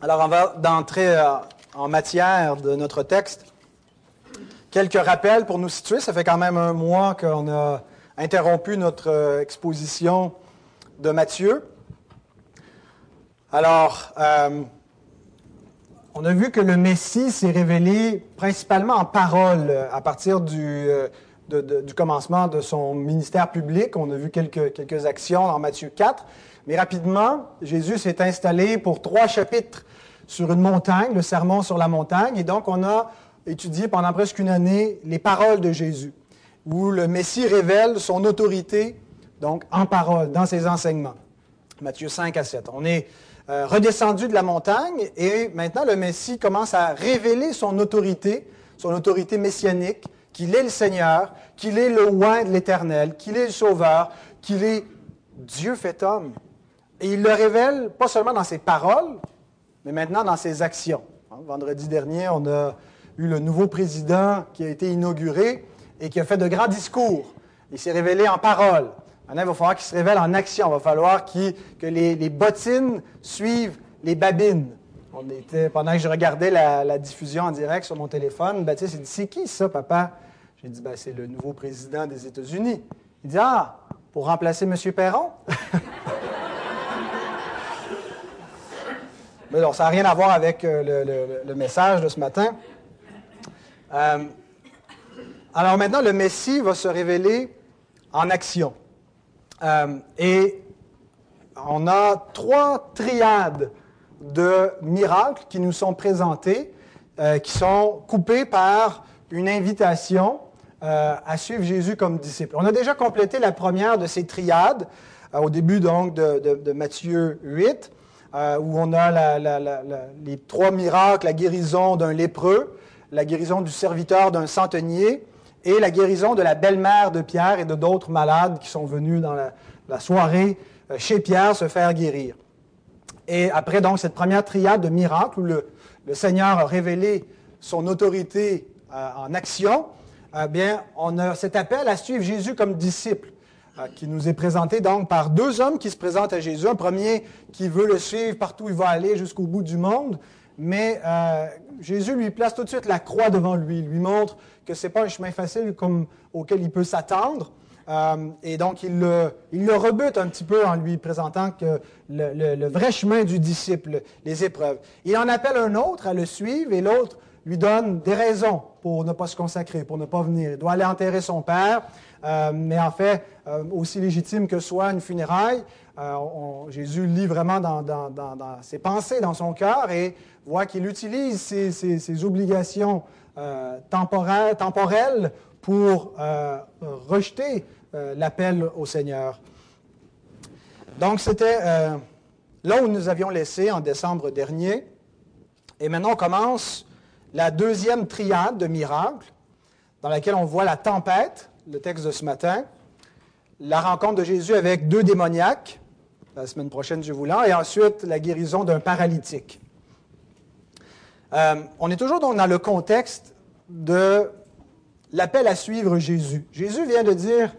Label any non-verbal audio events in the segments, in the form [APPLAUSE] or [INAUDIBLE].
Alors, va d'entrer euh, en matière de notre texte. Quelques rappels pour nous situer. Ça fait quand même un mois qu'on a interrompu notre euh, exposition de Matthieu. Alors, euh, on a vu que le Messie s'est révélé principalement en parole à partir du, du, commencement de son ministère public. On a vu quelques, actions dans Matthieu 4. Mais rapidement, Jésus s'est installé pour trois chapitres sur une montagne, le sermon sur la montagne, et donc on a étudié pendant presque une année les paroles de Jésus, où le Messie révèle son autorité, donc en parole, dans ses enseignements. Matthieu 5 à 7. On est euh, redescendu de la montagne et maintenant le Messie commence à révéler son autorité, son autorité messianique, qu'il est le Seigneur, qu'il est le roi de l'Éternel, qu'il est le Sauveur, qu'il est Dieu fait homme. Et il le révèle pas seulement dans ses paroles, mais maintenant dans ses actions. Hein, vendredi dernier, on a eu le nouveau président qui a été inauguré et qui a fait de grands discours. Il s'est révélé en paroles. Maintenant, il va falloir qu'il se révèle en action. Il va falloir que les, bottines suivent les babines. On était, pendant que je regardais la, diffusion en direct sur mon téléphone, Baptiste il dit C'est qui ça, papa? J'ai dit ben, C'est le nouveau président des États-Unis. Il dit Ah, pour remplacer M. Perron? [LAUGHS] Mais non, ça n'a rien à voir avec euh, le, message de ce matin. Euh, alors maintenant, le Messie va se révéler en action. Euh, et on a trois triades de miracles qui nous sont présentés, qui sont coupés par une invitation à suivre Jésus comme disciple. On a déjà complété la première de ces triades au début donc de, Matthieu 8. Euh, où on a les trois miracles, la guérison d'un lépreux, la guérison du serviteur d'un centenier et la guérison de la belle-mère de Pierre et de d'autres malades qui sont venus dans la, soirée euh, chez Pierre se faire guérir. Et après donc cette première triade de miracles où le, Seigneur a révélé son autorité euh, en action, eh bien, on a cet appel à suivre Jésus comme disciple. Euh, qui nous est présenté donc par deux hommes qui se présentent à Jésus. Un premier qui veut le suivre partout où il va aller jusqu'au bout du monde, mais euh, Jésus lui place tout de suite la croix devant lui, lui montre que ce n'est pas un chemin facile auquel il peut s'attendre. Euh, et donc, il le, rebute un petit peu en lui présentant que le, vrai chemin du disciple, les épreuves. Il en appelle un autre à le suivre et l'autre lui donne des raisons pour ne pas se consacrer, pour ne pas venir. Il doit aller enterrer son père. Euh, mais en fait, euh, aussi légitime que soit une funéraille, euh, Jésus lit vraiment dans, ses pensées, dans son cœur, et voit qu'il utilise ses, obligations temporelles, temporelles, pour rejeter l'appel au Seigneur. Donc, c'était là où nous avions laissé en décembre dernier. Et maintenant, on commence la deuxième triade de miracles, dans laquelle on voit la tempête, le texte de ce matin, la rencontre de Jésus avec deux démoniaques, la semaine prochaine, je voulant, et ensuite la guérison d'un paralytique. Euh, on est toujours dans le contexte de l'appel à suivre Jésus. Jésus vient de dire,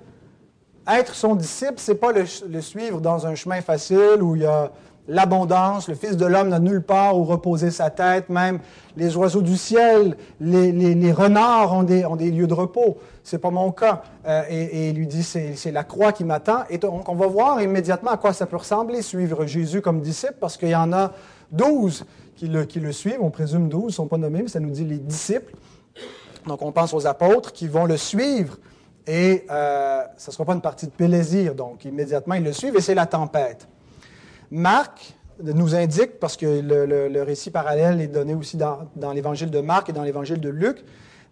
être son disciple, ce n'est pas le, le, suivre dans un chemin facile où il y a l'abondance. Le Fils de l'homme n'a nulle part où reposer sa tête. Même les oiseaux du ciel, les, renards ont des, lieux de repos. Ce n'est pas mon cas. Euh, et, il lui dit, c'est la croix qui m'attend. Et donc, on va voir immédiatement à quoi ça peut ressembler, suivre Jésus comme disciple, parce qu'il y en a douze qui le, suivent. On présume douze, ils ne sont pas nommés, mais ça nous dit les disciples. Donc, on pense aux apôtres qui vont le suivre. Et euh, ce ne sera pas une partie de plaisir. Donc, immédiatement, ils le suivent et c'est la tempête. Marc nous indique, parce que le, récit parallèle est donné aussi dans, l'évangile de Marc et dans l'évangile de Luc,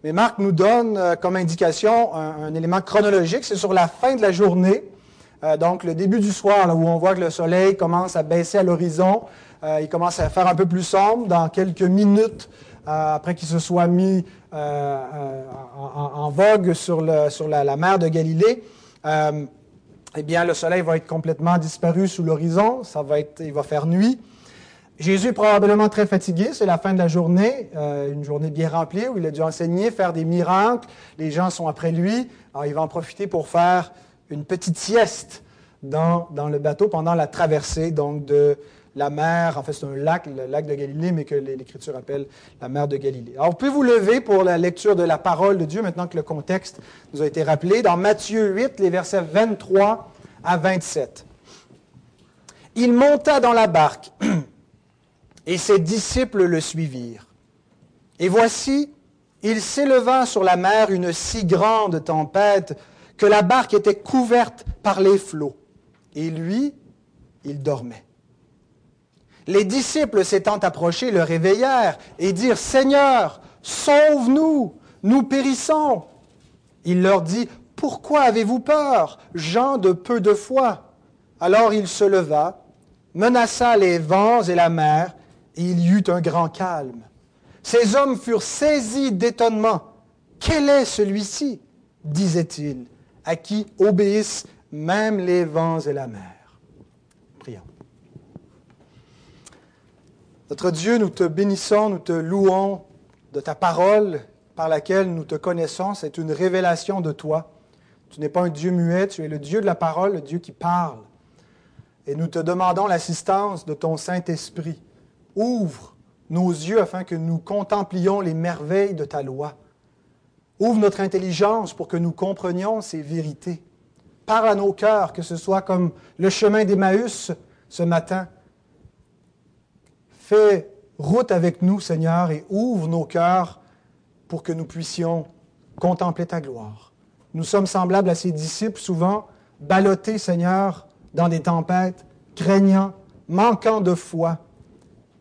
mais Marc nous donne euh, comme indication un, élément chronologique, c'est sur la fin de la journée, euh, donc le début du soir, où on voit que le soleil commence à baisser à l'horizon, euh, il commence à faire un peu plus sombre dans quelques minutes après qu'il se soit mis en, vogue sur, la, mer de Galilée eh bien, le soleil va être complètement disparu sous l'horizon, ça va être, il va faire nuit. Jésus est probablement très fatigué, c'est la fin de la journée, euh, une journée bien remplie où il a dû enseigner, faire des miracles, les gens sont après lui, alors il va en profiter pour faire une petite sieste dans, dans le bateau pendant la traversée donc de la mer, en fait c'est un lac, le lac de Galilée, mais que l'Écriture appelle la mer de Galilée. Alors, vous pouvez vous lever pour la lecture de la parole de Dieu, maintenant que le contexte nous a été rappelé, dans Matthieu 8, les versets 23 à 27. Il monta dans la barque, [CLEARS THROAT] et ses disciples le suivirent. Et voici, il s'éleva sur la mer une si grande tempête que la barque était couverte par les flots. Et lui, il dormait. Les disciples s'étant approchés le réveillèrent et dirent, Seigneur, sauve-nous, nous périssons. Il leur dit, Pourquoi avez-vous peur, gens de peu de foi? Alors il se leva, menaça les vents et la mer, et il y eut un grand calme. Ces hommes furent saisis d'étonnement. Quel est celui-ci? disait-il, à qui obéissent même les vents et la mer? Prions. Notre Dieu, nous te bénissons, nous te louons de ta parole par laquelle nous te connaissons. C'est une révélation de toi. Tu n'es pas un Dieu muet, tu es le Dieu de la parole, le Dieu qui parle. Et nous te demandons l'assistance de ton Saint-Esprit. Ouvre nos yeux afin que nous contemplions les merveilles de ta loi. Ouvre notre intelligence pour que nous comprenions ces vérités. Parle à nos cœurs, que ce soit comme le chemin d'Emmaüs ce matin. Fais route avec nous, Seigneur, et ouvre nos cœurs pour que nous puissions contempler ta gloire. Nous sommes semblables à ces disciples, souvent ballottés, Seigneur, dans des tempêtes, craignant, manquant de foi.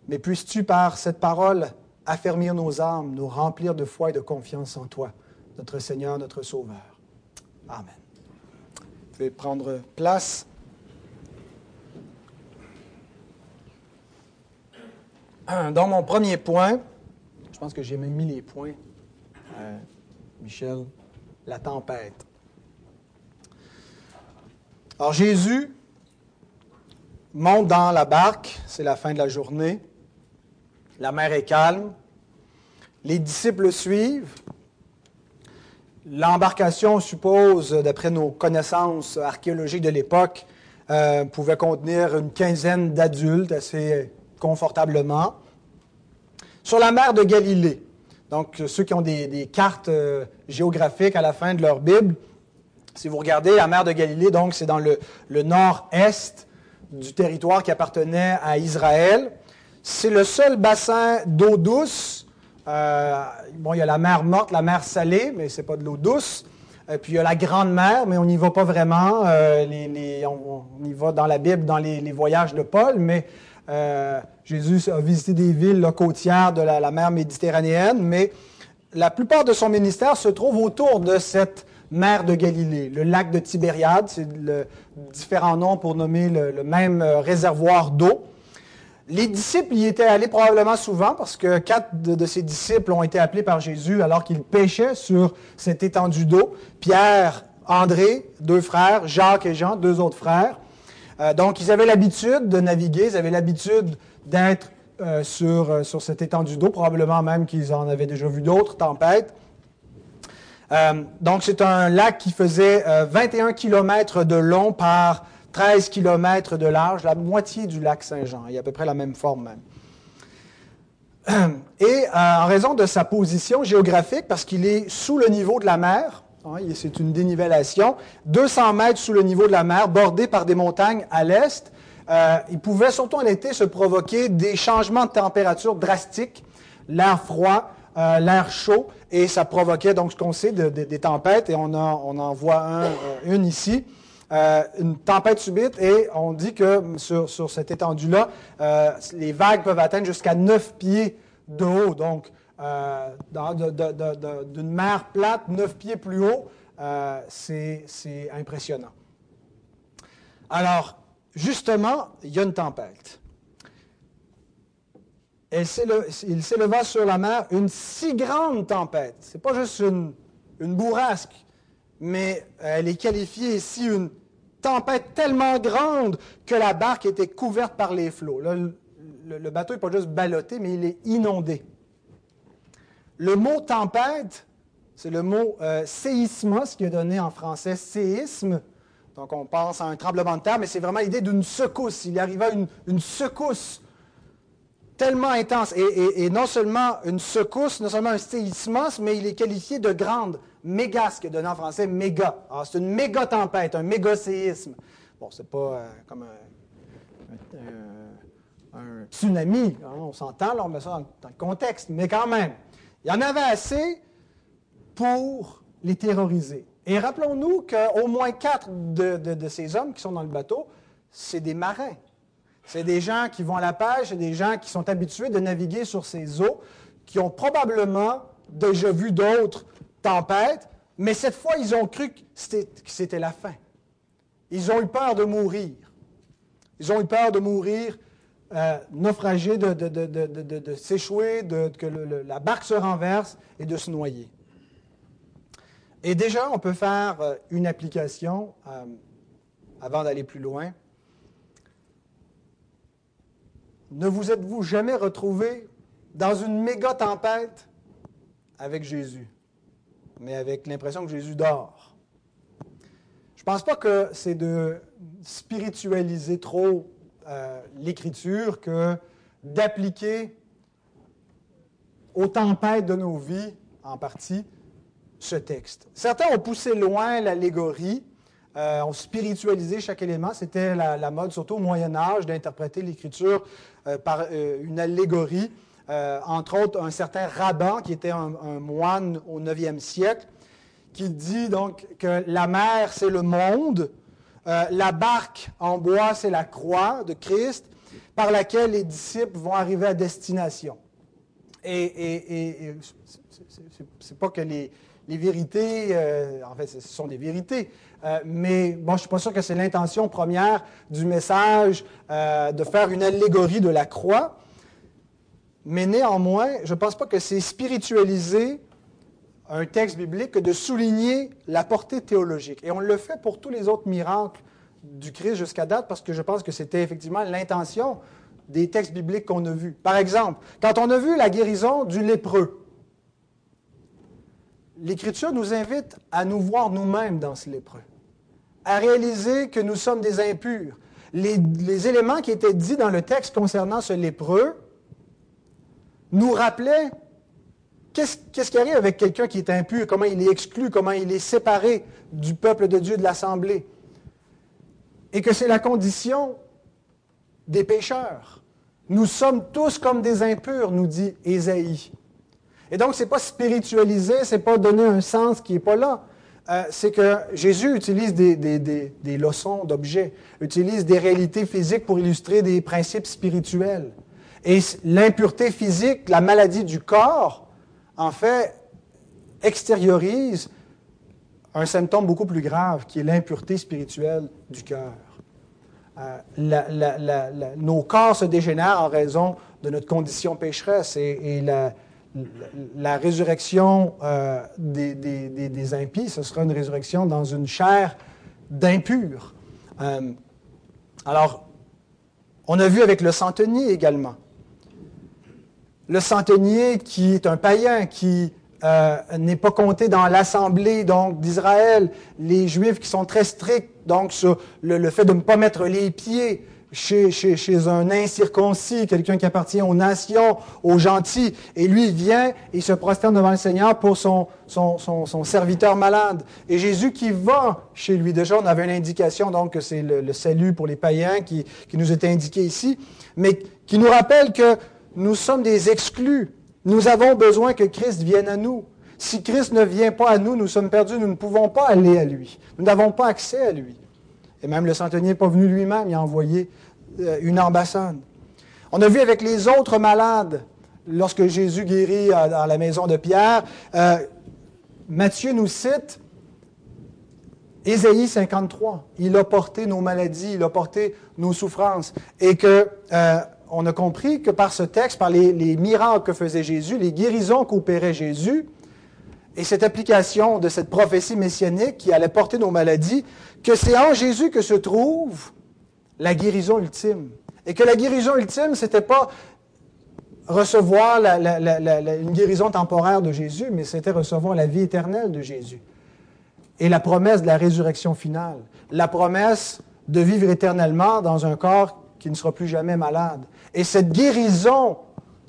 Mais puisses-tu, par cette parole, affermir nos âmes, nous remplir de foi et de confiance en toi notre Seigneur, notre Sauveur. Amen. Vous pouvez prendre place? [CLEARS THROAT] Dans mon premier point, je pense que j'ai même mis les points, euh, Michel, la tempête. Alors Jésus monte dans la barque, c'est la fin de la journée, la mer est calme, les disciples suivent, L'embarcation, suppose, d'après nos connaissances archéologiques de l'époque, euh, pouvait contenir une quinzaine d'adultes assez confortablement. Sur la mer de Galilée, donc ceux qui ont des, cartes euh, géographiques à la fin de leur Bible, si vous regardez la mer de Galilée, donc c'est dans le, nord-est du territoire qui appartenait à Israël. C'est le seul bassin d'eau douce euh, bon, il y a la mer morte, la mer salée, mais ce n'est pas de l'eau douce. Euh, puis il y a la grande mer, mais on n'y va pas vraiment. Euh, on, y va dans la Bible, dans les, voyages de Paul, mais Jésus a visité des villes côtières de la, mer méditerranéenne, mais la plupart de son ministère se trouve autour de cette mer de Galilée. Le lac de Tibériade, c'est le différent nom pour nommer le même réservoir d'eau. Les disciples y étaient allés probablement souvent parce que quatre de, ses disciples ont été appelés par Jésus alors qu'ils pêchaient sur cette étendue d'eau. Pierre, André, deux frères, Jacques et Jean, deux autres frères. Euh, donc, ils avaient l'habitude de naviguer, ils avaient l'habitude d'être euh, sur, euh, sur cette étendue d'eau, probablement même qu'ils en avaient déjà vu d'autres tempêtes. donc, c'est un lac qui faisait 21 km de long par 13 km de large, la moitié du lac Saint-Jean. Il a à peu près la même forme même. Et euh, en raison de sa position géographique, parce qu'il est sous le niveau de la mer, c'est une dénivellation, 200 mètres sous le niveau de la mer, bordé par des montagnes à l'est, euh, il pouvait surtout en été se provoquer des changements de température drastiques, l'air froid, euh, l'air chaud, et ça provoquait donc ce qu'on sait des tempêtes, et on, en voit un, une ici. Euh, une tempête subite et on dit que sur, sur cette étendue-là, euh, les vagues peuvent atteindre jusqu'à 9 pieds de haut. Donc, euh, d'une mer plate, 9 pieds plus haut, c'est impressionnant. Alors, justement, il y a une tempête. il s'éleva sur la mer une si grande tempête. Ce n'est pas juste une, bourrasque mais elle est qualifiée ici une tempête tellement grande que la barque était couverte par les flots. le, bateau n'est pas juste ballotté, mais il est inondé. Le mot tempête, c'est le mot euh, séismos qui est donné en français séisme. Donc on pense à un tremblement de terre, mais c'est vraiment l'idée d'une secousse. Il arriva une, une secousse tellement intense. Et, non seulement une secousse, non seulement un séisme, mais il est qualifié de grande, méga, ce qui est donné en français méga. Alors c'est une méga tempête, un méga séisme. Bon, c'est pas euh, comme un, un, tsunami, hein, on s'entend, là, on met ça dans, le contexte, mais quand même, il y en avait assez pour les terroriser. Et rappelons-nous qu'au moins quatre de, ces hommes qui sont dans le bateau, c'est des marins. C'est des gens qui vont à la pêche, c'est des gens qui sont habitués de naviguer sur ces eaux, qui ont probablement déjà vu d'autres tempêtes, mais cette fois, ils ont cru que c'était la fin. Ils ont eu peur de mourir. Ils ont eu peur de mourir, euh, naufragés, de, s'échouer, que la barque se renverse et de se noyer. Et déjà, on peut faire euh, une application euh, avant d'aller plus loin. Ne vous êtes-vous jamais retrouvé dans une méga tempête avec Jésus, mais avec l'impression que Jésus dort? Je ne pense pas que c'est de spiritualiser trop euh, l'Écriture que d'appliquer aux tempêtes de nos vies, en partie, ce texte. Certains ont poussé loin l'allégorie, euh, ont spiritualisé chaque élément. C'était la, mode, surtout au Moyen Âge, d'interpréter l'Écriture euh, par une allégorie. entre autres, un certain rabbin, qui était un, moine au 9e siècle, qui dit donc que la mer, c'est le monde, la barque en bois, c'est la croix de Christ, par laquelle les disciples vont arriver à destination. Et, et, et c'est pas que les, vérités, euh, en fait, ce sont des vérités. Euh, mais bon, je ne suis pas sûr que c'est l'intention première du message euh, de faire une allégorie de la croix. Mais néanmoins, je ne pense pas que c'est spiritualiser un texte biblique que de souligner la portée théologique. Et on le fait pour tous les autres miracles du Christ jusqu'à date parce que je pense que c'était effectivement l'intention des textes bibliques qu'on a vus. Par exemple, quand on a vu la guérison du lépreux, l'Écriture nous invite à nous voir nous-mêmes dans ce lépreux, à réaliser que nous sommes des impurs. Les, éléments qui étaient dits dans le texte concernant ce lépreux nous rappelaient qu'est-ce qui arrive avec quelqu'un qui est impur, comment il est exclu, comment il est séparé du peuple de Dieu, de l'assemblée? Et que c'est la condition des pécheurs. Nous sommes tous comme des impurs, nous dit Ésaïe. Et donc, ce n'est pas spiritualiser, ce n'est pas donner un sens qui n'est pas là. Euh, c'est que Jésus utilise des, des leçons d'objets, utilise des réalités physiques pour illustrer des principes spirituels. Et l'impureté physique, la maladie du corps, en fait, extériorise un symptôme beaucoup plus grave, qui est l'impureté spirituelle du cœur. Euh, nos corps se dégénèrent en raison de notre condition pécheresse et, la résurrection euh, des, impies, ce sera une résurrection dans une chair d'impurs. Euh, alors, on a vu avec le centenier également. Le centenier qui est un païen, qui euh, n'est pas compté dans l'assemblée donc d'Israël, les Juifs qui sont très stricts donc sur le fait de ne pas mettre les pieds chez, un incirconcis, quelqu'un qui appartient aux nations, aux gentils, et lui vient et se prosterne devant le Seigneur pour son, serviteur malade. Et Jésus qui va chez lui, déjà on avait une indication donc que c'est le, salut pour les païens qui, qui nous était indiqué ici, mais qui nous rappelle que nous sommes des exclus. Nous avons besoin que Christ vienne à nous. Si Christ ne vient pas à nous, nous sommes perdus, nous ne pouvons pas aller à lui. Nous n'avons pas accès à lui. Et même le centenier n'est pas venu lui-même, il a envoyé euh, une ambassade. On a vu avec les autres malades, lorsque Jésus guérit dans la maison de Pierre, euh, Matthieu nous cite Ésaïe 53. Il a porté nos maladies, il a porté nos souffrances. Et que euh, on a compris que par ce texte, par les, les miracles que faisait Jésus, les guérisons qu'opérait Jésus, et cette application de cette prophétie messianique qui allait porter nos maladies, que c'est en Jésus que se trouve la guérison ultime. Et que la guérison ultime, ce n'était pas recevoir une guérison temporaire de Jésus, mais c'était recevoir la vie éternelle de Jésus. et la promesse de la résurrection finale, la promesse de vivre éternellement dans un corps qui ne sera plus jamais malade. Et cette guérison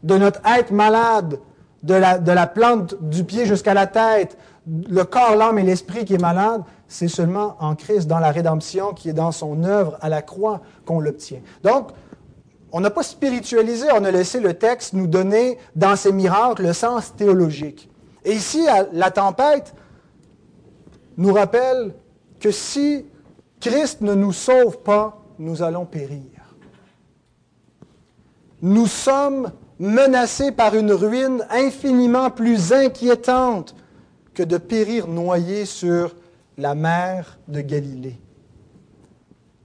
de notre être malade, de la, plante du pied jusqu'à la tête, le corps, l'âme et l'esprit qui est malade, c'est seulement en Christ, dans la rédemption qui est dans son œuvre à la croix qu'on l'obtient. Donc, on n'a pas spiritualisé, on a laissé le texte nous donner dans ces miracles le sens théologique. Et ici, la tempête nous rappelle que si Christ ne nous sauve pas, nous allons périr. Nous sommes menacés par une ruine infiniment plus inquiétante que de périr noyés sur la mer de Galilée.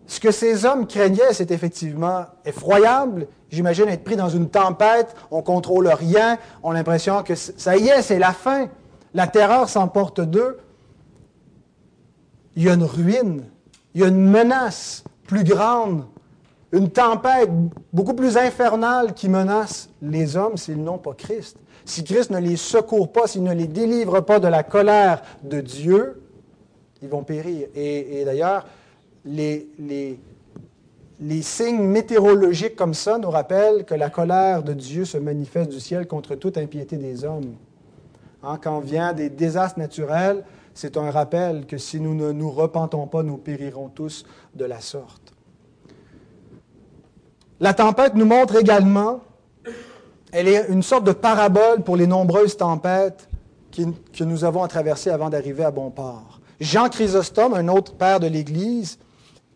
Ce que ces hommes craignaient, c'est effectivement effroyable. J'imagine être pris dans une tempête, on ne contrôle rien, on a l'impression que ça y est, c'est la fin. La terreur s'emporte d'eux. Il y a une ruine, il y a une menace plus grande, une tempête beaucoup plus infernale qui menace les hommes s'ils n'ont pas Christ. Si Christ ne les secourt pas, s'il ne les délivre pas de la colère de Dieu, ils vont périr. Et, d'ailleurs, les, signes météorologiques comme ça nous rappellent que la colère de Dieu se manifeste du ciel contre toute impiété des hommes. Hein, quand vient des désastres naturels, c'est un rappel que si nous ne nous repentons pas, nous périrons tous de la sorte. La tempête nous montre également, elle est une sorte de parabole pour les nombreuses tempêtes que nous avons à traverser avant d'arriver à bon port. Jean Chrysostome, un autre père de l'Église,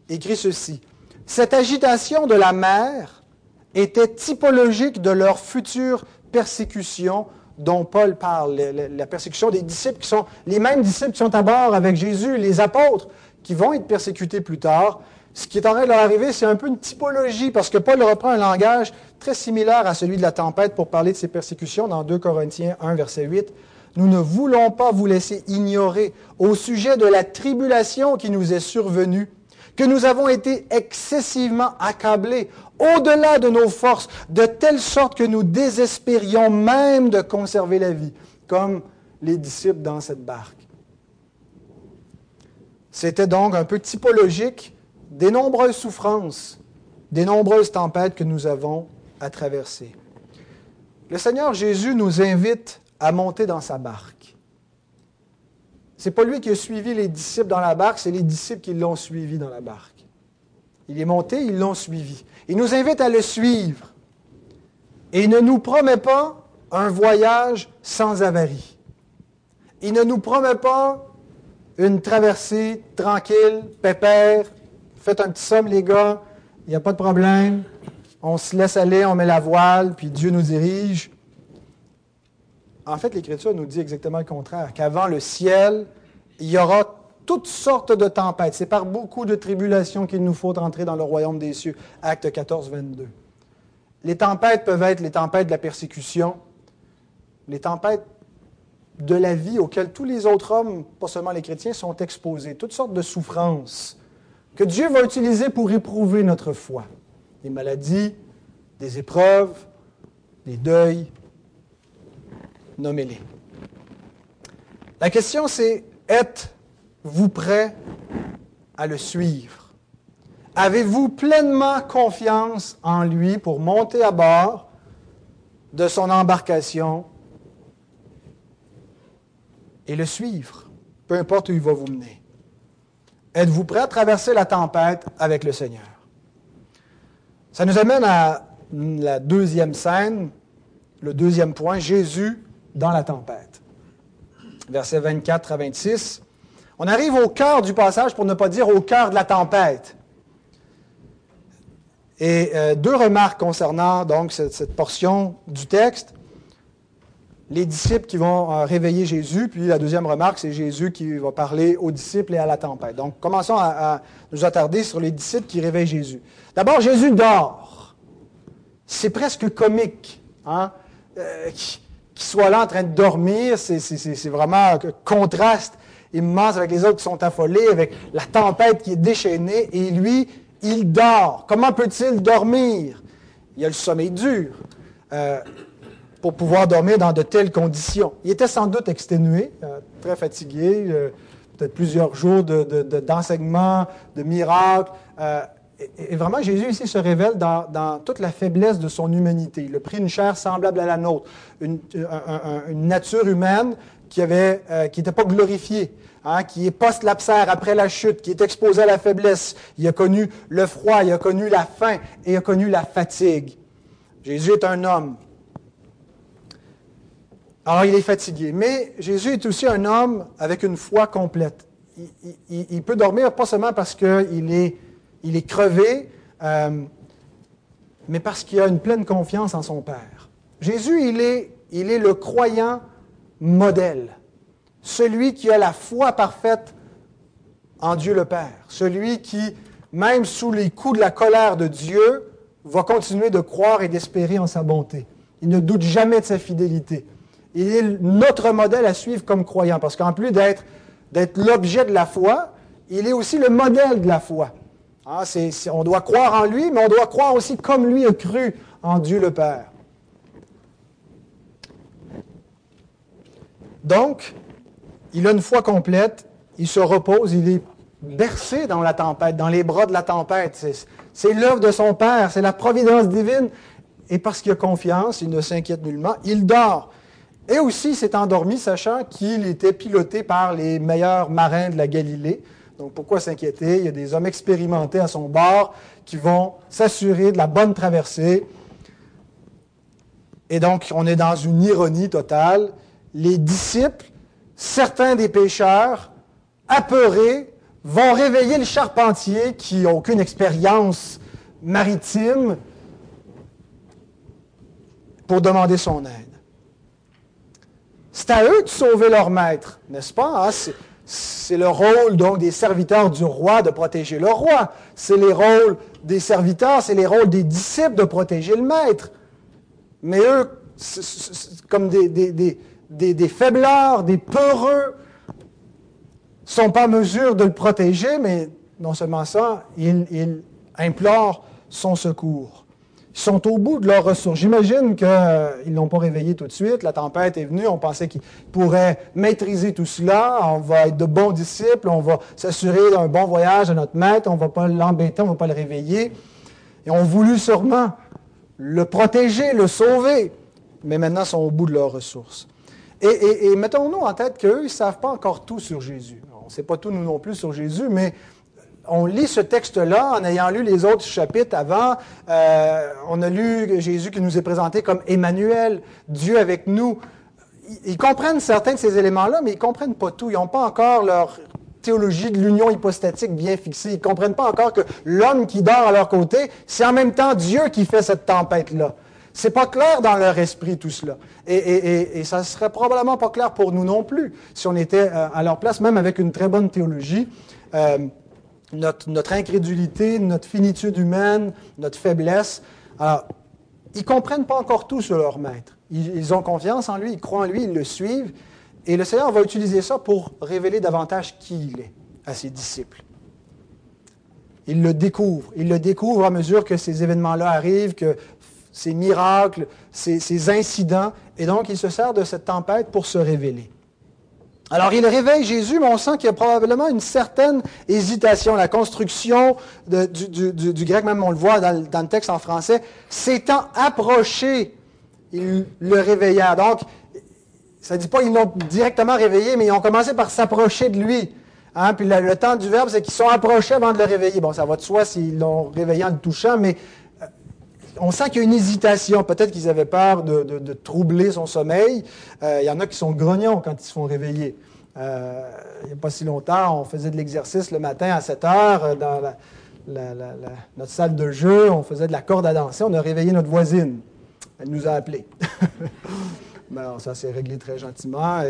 écrit ceci. Cette agitation de la mer était typologique de leur future persécution dont Paul parle, la persécution des disciples qui sont les mêmes disciples qui sont à bord avec Jésus, les apôtres, qui vont être persécutés plus tard. Ce qui est en train de leur arriver, c'est un peu une typologie, parce que Paul reprend un langage très similaire à celui de la tempête pour parler de ces persécutions dans 2 Corinthiens 1, verset 8. Nous ne voulons pas vous laisser ignorer au sujet de la tribulation qui nous est survenue, que nous avons été excessivement accablés au-delà de nos forces, de telle sorte que nous désespérions même de conserver la vie, comme les disciples dans cette barque. C'était donc un peu typologique des nombreuses souffrances, des nombreuses tempêtes que nous avons à traverser. Le Seigneur Jésus nous invite à monter dans sa barque. Ce n'est pas lui qui a suivi les disciples dans la barque, c'est les disciples qui l'ont suivi dans la barque. Il est monté, ils l'ont suivi. Il nous invite à le suivre. Et il ne nous promet pas un voyage sans avarie. Il ne nous promet pas une traversée tranquille, pépère. Faites un petit somme, les gars, il n'y a pas de problème. On se laisse aller, on met la voile, puis Dieu nous dirige. En fait, l'Écriture nous dit exactement le contraire, qu'avant le ciel, il y aura toutes sortes de tempêtes. C'est par beaucoup de tribulations qu'il nous faut entrer dans le royaume des cieux. Acte 14, 22. Les tempêtes peuvent être les tempêtes de la persécution, les tempêtes de la vie auxquelles tous les autres hommes, pas seulement les chrétiens, sont exposés. Toutes sortes de souffrances que Dieu va utiliser pour éprouver notre foi. Des maladies, des épreuves, des deuils, nommez-les. La question c'est, êtes-vous prêt à le suivre? Avez-vous pleinement confiance en lui pour monter à bord de son embarcation et le suivre, peu importe où il va vous mener? Êtes-vous prêt à traverser la tempête avec le Seigneur? Ça nous amène à la deuxième scène, le deuxième point, Jésus dans la tempête. Versets 24 à 26. On arrive au cœur du passage, pour ne pas dire au cœur de la tempête. Et euh, deux remarques concernant donc cette, portion du texte. Les disciples qui vont euh, réveiller Jésus, puis la deuxième remarque, c'est Jésus qui va parler aux disciples et à la tempête. Donc, commençons à, nous attarder sur les disciples qui réveillent Jésus. D'abord, Jésus dort. C'est presque comique. Hein? Euh, qu'il soit là en train de dormir, c'est vraiment un contraste immense avec les autres qui sont affolés, avec la tempête qui est déchaînée, et lui, il dort. Comment peut-il dormir? Il a le sommeil dur euh, pour pouvoir dormir dans de telles conditions. Il était sans doute exténué, euh, très fatigué, euh, peut-être plusieurs jours d'enseignement, de, de, miracles. Euh, et, vraiment, Jésus ici se révèle dans, toute la faiblesse de son humanité. Il a pris une chair semblable à la nôtre, une, nature humaine qui n'était qui pas glorifiée. Hein, qui est post-lapsaire, après la chute, qui est exposé à la faiblesse. Il a connu le froid, il a connu la faim et il a connu la fatigue. Jésus est un homme. Alors il est fatigué. Mais Jésus est aussi un homme avec une foi complète. Il, peut dormir pas seulement parce qu'il est, crevé, euh, mais parce qu'il a une pleine confiance en son Père. Jésus, il est, il est le croyant modèle celui qui a la foi parfaite en Dieu le Père, celui qui, même sous les coups de la colère de Dieu, va continuer de croire et d'espérer en sa bonté. Il ne doute jamais de sa fidélité. Il est notre modèle à suivre comme croyant, parce qu'en plus d'être, l'objet de la foi, il est aussi le modèle de la foi. Ah, on doit croire en lui, mais on doit croire aussi comme lui a cru en Dieu le Père. Donc, il a une foi complète, il se repose, il est bercé dans la tempête, dans les bras de la tempête. C'est l'œuvre de son Père, c'est la providence divine. Et parce qu'il a confiance, il ne s'inquiète nullement, il dort. Et aussi, s'est endormi, sachant qu'il était piloté par les meilleurs marins de la Galilée. Donc, pourquoi s'inquiéter? Il y a des hommes expérimentés à son bord qui vont s'assurer de la bonne traversée. Et donc, on est dans une ironie totale. Les disciples certains des pêcheurs, apeurés, vont réveiller le charpentier qui n'a aucune expérience maritime pour demander son aide. C'est à eux de sauver leur maître, n'est-ce pas? Hein? C'est le rôle donc des serviteurs du roi de protéger le roi. C'est les rôles des serviteurs, c'est les rôles des disciples de protéger le maître. Mais eux, comme des, des, des faibleurs, des peureux, ne sont pas en mesure de le protéger, mais non seulement ça, ils, implorent son secours. Sont au bout de leurs ressources. J'imagine qu'ils ne l'ont pas réveillé tout de suite. La tempête est venue. On pensait qu'ils pourraient maîtriser tout cela. On va être de bons disciples. On va s'assurer d'un bon voyage à notre maître. On ne va pas l'embêter. On ne va pas le réveiller. Et on voulu sûrement le protéger, le sauver. Mais maintenant, ils sont au bout de leurs ressources. Et, mettons-nous en tête qu'eux, ils ne savent pas encore tout sur Jésus. On ne sait pas tout, nous non plus, sur Jésus, mais on lit ce texte-là en ayant lu les autres chapitres avant. Euh, on a lu Jésus qui nous est présenté comme Emmanuel, Dieu avec nous. Ils comprennent certains de ces éléments-là, mais ils ne comprennent pas tout. Ils n'ont pas encore leur théologie de l'union hypostatique bien fixée. Ils ne comprennent pas encore que l'homme qui dort à leur côté, c'est en même temps Dieu qui fait cette tempête-là. C'est pas clair dans leur esprit tout cela. Et, ça ne serait probablement pas clair pour nous non plus si on était euh, à leur place, même avec une très bonne théologie. Euh, notre, incrédulité, notre finitude humaine, notre faiblesse. Ils ne comprennent pas encore tout sur leur maître. Ils, ils, ont confiance en lui, ils croient en lui, ils le suivent. Et le Seigneur va utiliser ça pour révéler davantage qui il est à ses disciples. Il le découvre. Il le découvre à mesure que ces événements-là arrivent, que ces miracles, ces, incidents. Et donc, il se sert de cette tempête pour se révéler. Alors, il réveille Jésus, mais on sent qu'il y a probablement une certaine hésitation. La construction du, grec, même on le voit dans, le texte en français, s'étant approché, il le réveilla. Donc, ça ne dit pas qu'ils l'ont directement réveillé, mais ils ont commencé par s'approcher de lui. Hein? Puis le, le, temps du verbe, c'est qu'ils sont approchés avant de le réveiller. Bon, ça va de soi s'ils l'ont réveillé en le touchant, mais on sent qu'il y a une hésitation. Peut-être qu'ils avaient peur de, troubler son sommeil. Euh, il y en a qui sont grognons quand ils se font réveiller. Euh, il n'y a pas si longtemps, on faisait de l'exercice le matin à 7 heures euh, dans notre salle de jeu. On faisait de la corde à danser. On a réveillé notre voisine. Elle nous a appelés. [LAUGHS] Ben, ça s'est réglé très gentiment.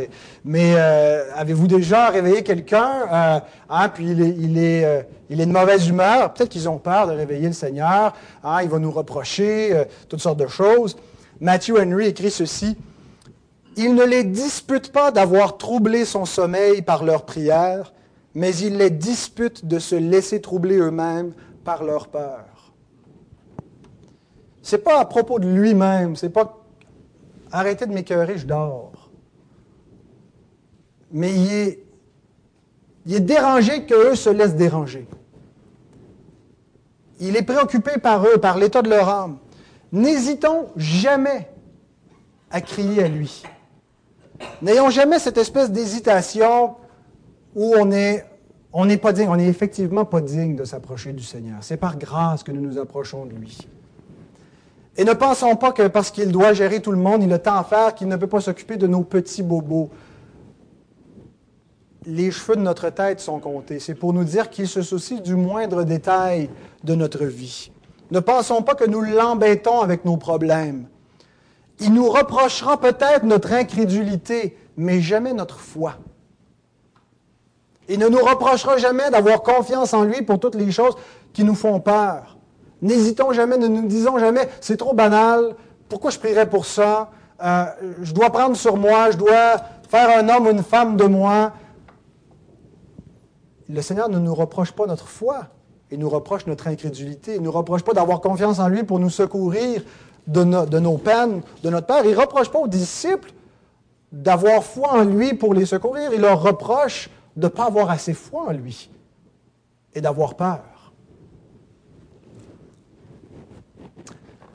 mais euh, avez-vous déjà réveillé quelqu'un, euh, hein, puis il est, euh, il est, de mauvaise humeur? Peut-être qu'ils ont peur de réveiller le Seigneur. Hein, il va nous reprocher toutes sortes de choses. Matthew Henry écrit ceci. Il ne les dispute pas d'avoir troublé son sommeil par leurs prières, mais il les dispute de se laisser troubler eux-mêmes par leur peur. C'est pas à propos de lui-même, pas Arrêtez de m'écœurer, je dors. Mais il est, dérangé qu'eux se laissent déranger. Il est préoccupé par eux, par l'état de leur âme. N'hésitons jamais à crier à lui. N'ayons jamais cette espèce d'hésitation où on on n'est pas digne, on n'est effectivement pas digne de s'approcher du Seigneur. C'est par grâce que nous nous approchons de lui. Et ne pensons pas que parce qu'il doit gérer tout le monde, il a tant à faire qu'il ne peut pas s'occuper de nos petits bobos. Les cheveux de notre tête sont comptés. C'est pour nous dire qu'il se soucie du moindre détail de notre vie. Ne pensons pas que nous l'embêtons avec nos problèmes. Il nous reprochera peut-être notre incrédulité, mais jamais notre foi. Il ne nous reprochera jamais d'avoir confiance en lui pour toutes les choses qui nous font peur. N'hésitons jamais, ne nous disons jamais, c'est trop banal, pourquoi je prierais pour ça? Euh, je dois prendre sur moi, je dois faire un homme ou une femme de moi. Le Seigneur ne nous reproche pas notre foi, il nous reproche notre incrédulité, il ne nous reproche pas d'avoir confiance en lui pour nous secourir de, de nos peines, de notre peur. Il ne reproche pas aux disciples d'avoir foi en lui pour les secourir, il leur reproche de ne pas avoir assez foi en lui et d'avoir peur.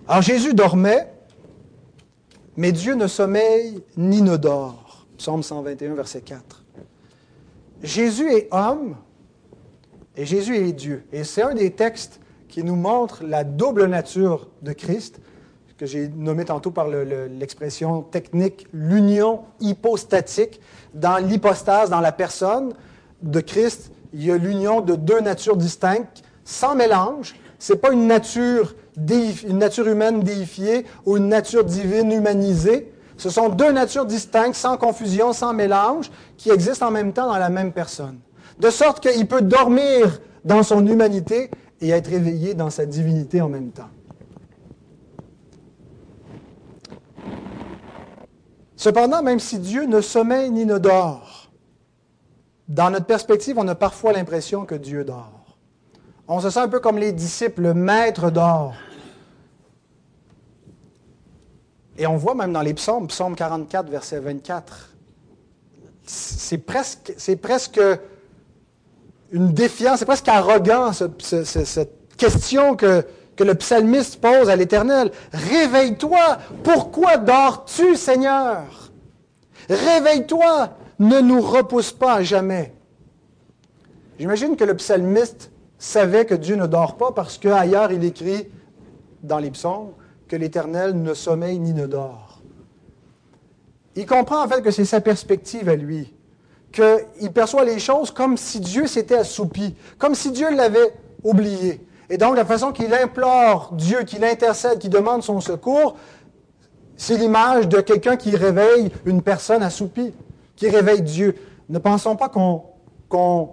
Alors Jésus dormait, mais Dieu ne sommeille ni ne dort. Psaume 121, verset 4. Jésus est homme et Jésus est Dieu. Et c'est un des textes qui nous montre la double nature de Christ, que j'ai nommé tantôt par l'expression technique, l'union hypostatique dans l'hypostase, dans la personne de Christ, il y a l'union de deux natures distinctes, sans mélange. Ce n'est pas une nature, une nature humaine déifiée ou une nature divine humanisée. Ce sont deux natures distinctes, sans confusion, sans mélange, qui existent en même temps dans la même personne. De sorte qu'il peut dormir dans son humanité et être éveillé dans sa divinité en même temps. Cependant, même si Dieu ne sommeille ni ne dort, dans notre perspective, on a parfois l'impression que Dieu dort. On se sent un peu comme les disciples, le maître dort. Et on voit même dans les psaumes, psaume 44, verset 24, c'est presque, c'est presque une défiance, c'est presque arrogant cette question que, que le psalmiste pose à l'Éternel. Réveille-toi, pourquoi dors-tu, Seigneur? Réveille-toi, ne nous repousse pas à jamais. J'imagine que le psalmiste savait que Dieu ne dort pas parce qu'ailleurs il écrit dans les que l'Éternel ne sommeille ni ne dort. Il comprend en fait que c'est sa perspective à lui, qu'il perçoit les choses comme si Dieu s'était assoupi, comme si Dieu l'avait oublié. Et donc, la façon qu'il implore Dieu, qu'il intercède, qu'il demande son secours, c'est l'image de quelqu'un qui réveille une personne assoupie, qui réveille Dieu. Ne pensons pas qu'on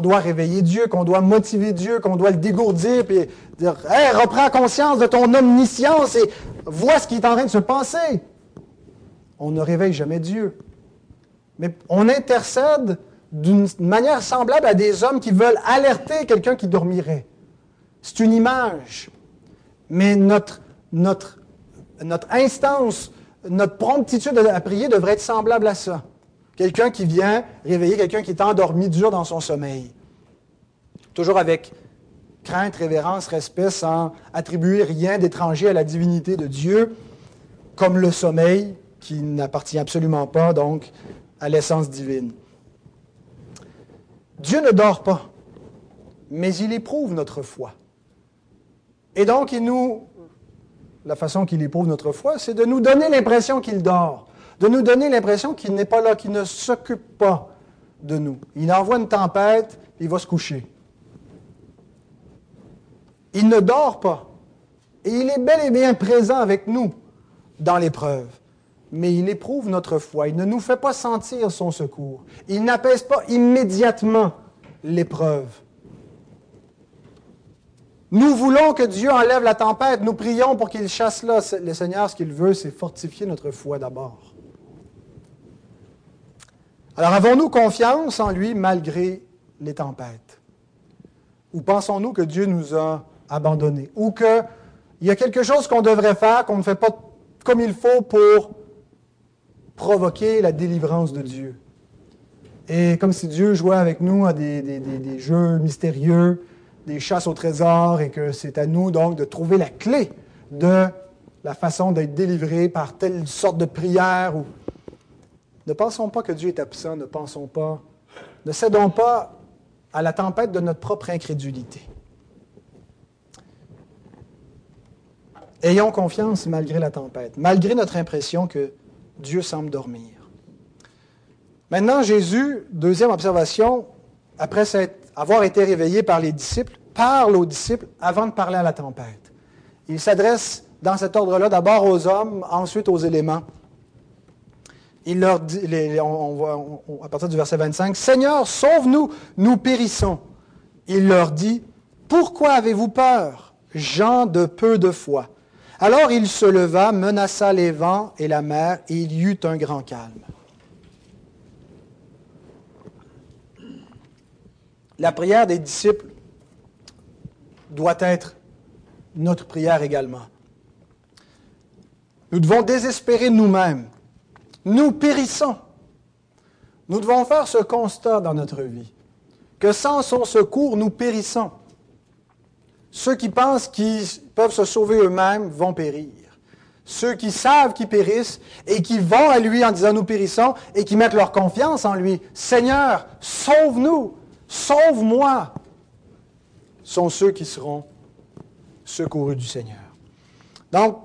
doit réveiller Dieu, qu'on doit motiver Dieu, qu'on doit le dégourdir, puis dire reprends conscience de ton omniscience et vois ce qui est en train de se passer. On ne réveille jamais Dieu. Mais on intercède d'une manière semblable à des hommes qui veulent alerter quelqu'un qui dormirait. C'est une image. Mais notre, notre, notre instance, notre promptitude à prier devrait être semblable à ça. Quelqu'un qui vient réveiller quelqu'un qui est endormi dur dans son sommeil. Toujours avec crainte, révérence, respect, sans attribuer rien d'étranger à la divinité de Dieu, comme le sommeil, qui n'appartient absolument pas, donc, à l'essence divine. Dieu ne dort pas, mais il éprouve notre foi. Et donc, il nous, la façon qu'il éprouve notre foi, c'est de nous donner l'impression qu'il dort, de nous donner l'impression qu'il n'est pas là, qu'il ne s'occupe pas de nous. Il envoie une tempête, il va se coucher. Il ne dort pas. Et il est bel et bien présent avec nous dans l'épreuve. Mais il éprouve notre foi. Il ne nous fait pas sentir son secours. Il n'apaise pas immédiatement l'épreuve. Nous voulons que Dieu enlève la tempête. Nous prions pour qu'il chasse là. Le Seigneur, ce qu'il veut, c'est fortifier notre foi d'abord. Alors avons-nous confiance en lui malgré les tempêtes? Ou pensons-nous que Dieu nous a abandonnés? Ou qu'il y a quelque chose qu'on devrait faire qu'on ne fait pas comme il faut pour provoquer la délivrance de Dieu? Et comme si Dieu jouait avec nous à des, jeux mystérieux, des chasses au trésor, et que c'est à nous donc de trouver la clé de la façon d'être délivré par telle sorte de prière. Ou... Ne pensons pas que Dieu est absent, ne pensons pas, ne cédons pas à la tempête de notre propre incrédulité. Ayons confiance malgré la tempête, malgré notre impression que Dieu semble dormir. Maintenant, Jésus, deuxième observation, après avoir été réveillé par les disciples, parle aux disciples avant de parler à la tempête. Il s'adresse dans cet ordre-là d'abord aux hommes, ensuite aux éléments. Il leur dit, on, voit à partir du verset 25, Seigneur, sauve-nous, nous périssons. Il leur dit, Pourquoi avez-vous peur, gens de peu de foi? Alors il se leva, menaça les vents et la mer, et il y eut un grand calme. La prière des disciples doit être notre prière également. Nous devons désespérer nous-mêmes. Nous périssons. Nous devons faire ce constat dans notre vie, que sans son secours, nous périssons. Ceux qui pensent qu'ils peuvent se sauver eux-mêmes vont périr. Ceux qui savent qu'ils périssent et qui vont à lui en disant nous périssons et qui mettent leur confiance en lui, Seigneur, sauve-nous, sauve-moi, sont ceux qui seront secourus du Seigneur. Donc,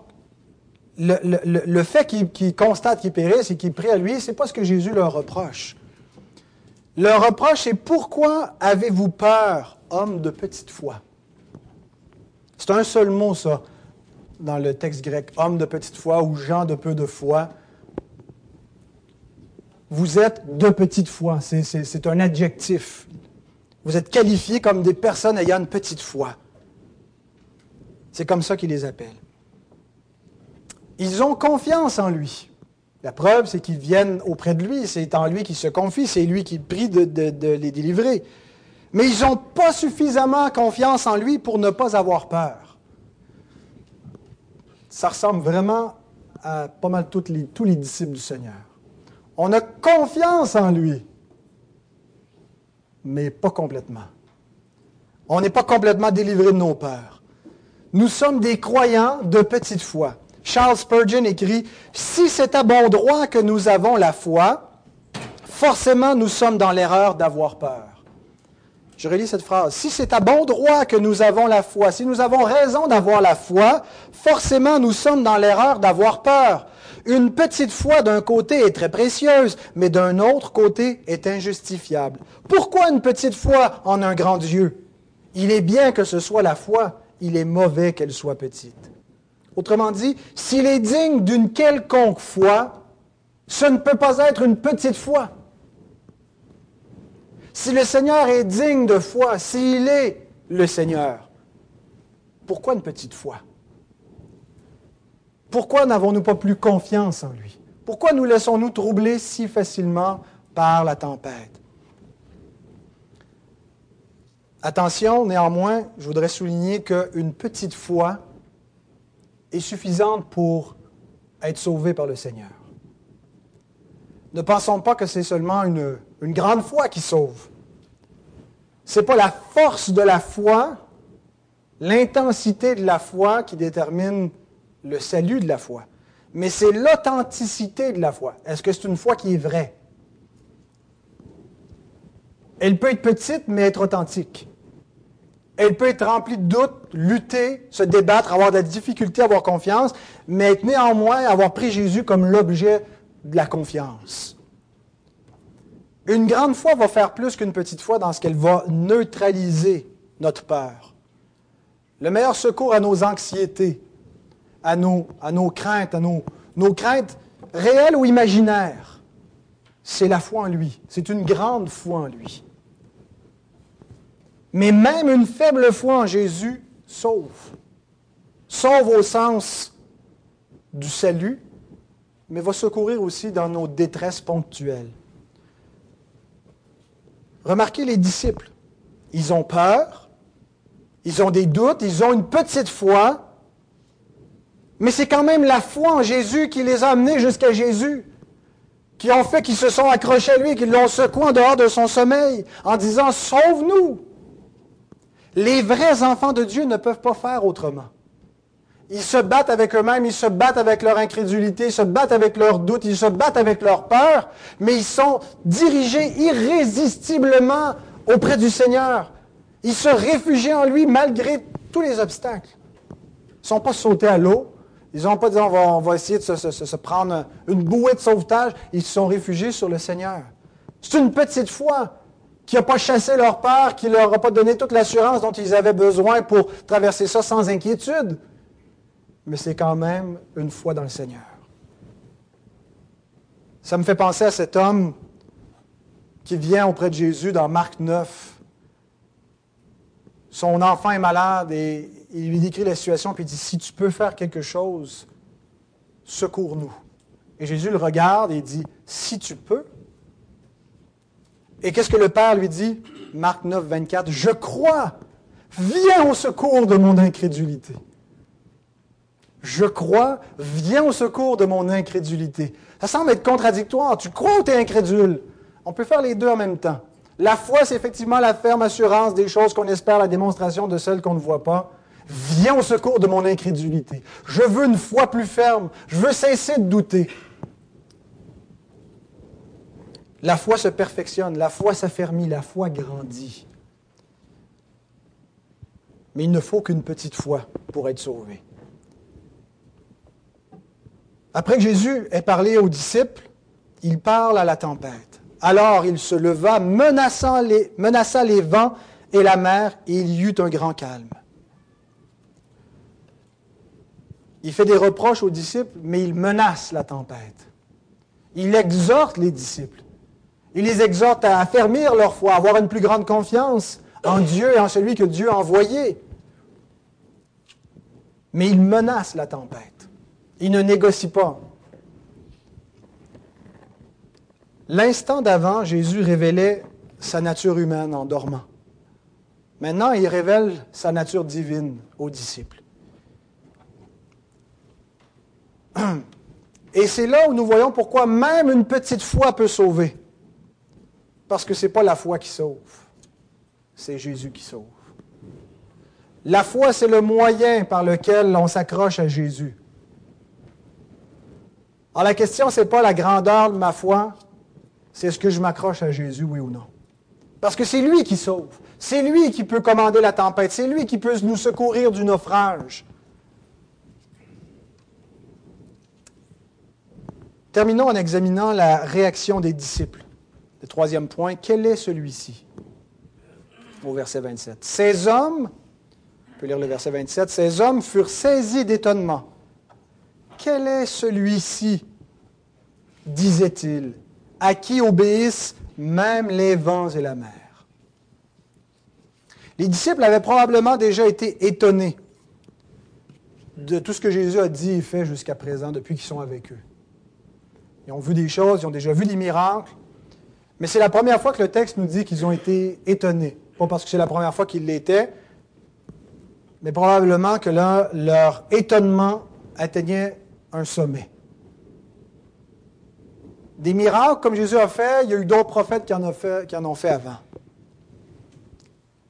le, fait qu'ils constatent qu'ils périssent et qu'ils prient à lui, ce n'est pas ce que Jésus leur reproche. Leur reproche, c'est pourquoi avez-vous peur, homme de petite foi? C'est un seul mot, ça, dans le texte grec, homme de petite foi ou gens de peu de foi. Vous êtes de petite foi, c'est un adjectif. Vous êtes qualifiés comme des personnes ayant une petite foi. C'est comme ça qu'il les appelle. Ils ont confiance en lui. La preuve, c'est qu'ils viennent auprès de lui, c'est en lui qu'ils se confient, c'est lui qui prie de, les délivrer. Mais ils n'ont pas suffisamment confiance en lui pour ne pas avoir peur. Ça ressemble vraiment à pas mal tous les disciples du Seigneur. On a confiance en lui, mais pas complètement. On n'est pas complètement délivré de nos peurs. Nous sommes des croyants de petite foi. Charles Spurgeon écrit, Si c'est à bon droit que nous avons la foi, forcément nous sommes dans l'erreur d'avoir peur. Je relis cette phrase. Si c'est à bon droit que nous avons la foi, si nous avons raison d'avoir la foi, forcément nous sommes dans l'erreur d'avoir peur. Une petite foi d'un côté est très précieuse, mais d'un autre côté est injustifiable. Pourquoi une petite foi en un grand Dieu? Il est bien que ce soit la foi, il est mauvais qu'elle soit petite. Autrement dit, s'il est digne d'une quelconque foi, ce ne peut pas être une petite foi. Si le Seigneur est digne de foi, s'il est le Seigneur, pourquoi une petite foi? Pourquoi n'avons-nous pas plus confiance en lui? Pourquoi nous laissons-nous troubler si facilement par la tempête? Attention, néanmoins, je voudrais souligner qu'une petite foi est suffisante pour être sauvé par le Seigneur. Ne pensons pas que c'est seulement une, une, grande foi qui sauve. Ce n'est pas la force de la foi, l'intensité de la foi qui détermine le salut de la foi, mais c'est l'authenticité de la foi. Est-ce que c'est une foi qui est vraie? Elle peut être petite, mais être authentique. Elle peut être remplie de doutes, lutter, se débattre, avoir de la difficulté, avoir confiance, mais néanmoins avoir pris Jésus comme l'objet de la confiance. Une grande foi va faire plus qu'une petite foi dans ce qu'elle va neutraliser notre peur. Le meilleur secours à nos anxiétés, à nos, craintes, à nos craintes réelles ou imaginaires, c'est la foi en lui. C'est une grande foi en lui. Mais même une faible foi en Jésus sauve. Sauve au sens du salut, mais va secourir aussi dans nos détresses ponctuelles. Remarquez les disciples. Ils ont peur, ils ont des doutes, ils ont une petite foi, mais c'est quand même la foi en Jésus qui les a amenés jusqu'à Jésus. qui ont fait qu'ils se sont accrochés à lui, qu'ils l'ont secoué en dehors de son sommeil, en disant Sauve-nous Les vrais enfants de Dieu ne peuvent pas faire autrement. Ils se battent avec eux-mêmes, ils se battent avec leur incrédulité, ils se battent avec leurs doutes, ils se battent avec leur peur, mais ils sont dirigés irrésistiblement auprès du Seigneur. Ils se réfugient en lui malgré tous les obstacles. Ils ne sont pas sautés à l'eau. Ils n'ont pas dit on va, essayer de se, prendre une bouée de sauvetage. Ils se sont réfugiés sur le Seigneur. C'est une petite foi qui n'a pas chassé leur peur, qui ne leur a pas donné toute l'assurance dont ils avaient besoin pour traverser ça sans inquiétude. Mais c'est quand même une foi dans le Seigneur. Ça me fait penser à cet homme qui vient auprès de Jésus dans Marc 9 son enfant est malade et il lui décrit la situation, puis il dit, si tu peux faire quelque chose, secours-nous. Et Jésus le regarde et dit, si tu peux. Et qu'est-ce que le Père lui dit? Marc 9, 24, je crois, viens au secours de mon incrédulité. Je crois, viens au secours de mon incrédulité. Ça semble être contradictoire. Tu crois ou tu es incrédule? On peut faire les deux en même temps. La foi, c'est effectivement la ferme assurance des choses qu'on espère, la démonstration de celles qu'on ne voit pas. Viens au secours de mon incrédulité. Je veux une foi plus ferme. Je veux cesser de douter. La foi se perfectionne, la foi s'affermit, la foi grandit. Mais il ne faut qu'une petite foi pour être sauvé. Après que Jésus ait parlé aux disciples, il parle à la tempête. Alors il se leva, menaça les vents et la mer, et il y eut un grand calme. Il fait des reproches aux disciples, mais il menace la tempête. Il exhorte les disciples. Il les exhorte à affermir leur foi, à avoir une plus grande confiance en Dieu et en celui que Dieu a envoyé. Mais il menace la tempête. Il ne négocie pas. L'instant d'avant, Jésus révélait sa nature humaine en dormant. Maintenant, il révèle sa nature divine aux disciples. [CLEARS THROAT] Et c'est là où nous voyons pourquoi même une petite foi peut sauver. Parce que ce n'est pas la foi qui sauve, c'est Jésus qui sauve. La foi, c'est le moyen par lequel on s'accroche à Jésus. Alors la question, ce n'est pas la grandeur de ma foi, c'est est-ce que je m'accroche à Jésus, oui ou non? Parce que c'est lui qui sauve. C'est lui qui peut commander la tempête. C'est lui qui peut nous secourir du naufrage. Terminons en examinant la réaction des disciples. Le troisième point, quel est celui-ci? Au verset 27. Ces hommes, on peut lire le verset 27, ces hommes furent saisis d'étonnement. Quel est celui-ci? disait-il à qui obéissent même les vents et la mer. Les disciples avaient probablement déjà été étonnés de tout ce que Jésus a dit et fait jusqu'à présent depuis qu'ils sont avec eux. Ils ont vu des choses, ils ont déjà vu des miracles, mais c'est la première fois que le texte nous dit qu'ils ont été étonnés. Pas parce que c'est la première fois qu'ils l'étaient, mais probablement que là, leur étonnement atteignait un sommet. Des miracles comme Jésus a fait, il y a eu d'autres prophètes qui en, ont fait, qui en ont fait avant.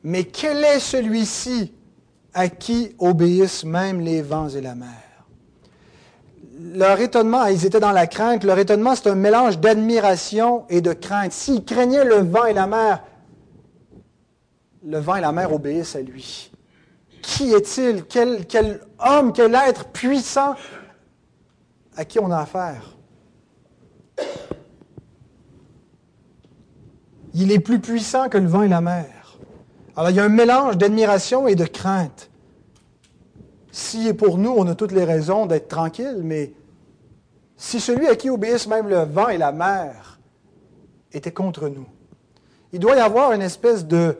Mais quel est celui-ci à qui obéissent même les vents et la mer? Leur étonnement, ils étaient dans la crainte. Leur étonnement, c'est un mélange d'admiration et de crainte. S'ils craignaient le vent et la mer, le vent et la mer obéissent à lui. Qui est-il? Quel, quel homme, quel être puissant à qui on a affaire? Il est plus puissant que le vent et la mer. Alors il y a un mélange d'admiration et de crainte. Si pour nous, on a toutes les raisons d'être tranquilles, mais si celui à qui obéissent même le vent et la mer était contre nous, il doit y avoir une espèce de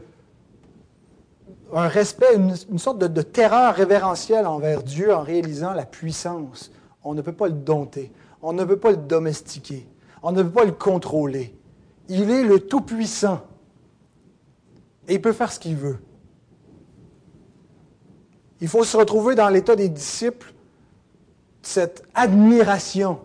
un respect, une, sorte de, de, terreur révérentielle envers Dieu en réalisant la puissance. On ne peut pas le dompter, on ne peut pas le domestiquer, on ne peut pas le contrôler. Il est le Tout-Puissant. Et il peut faire ce qu'il veut. Il faut se retrouver dans l'état des disciples, cette admiration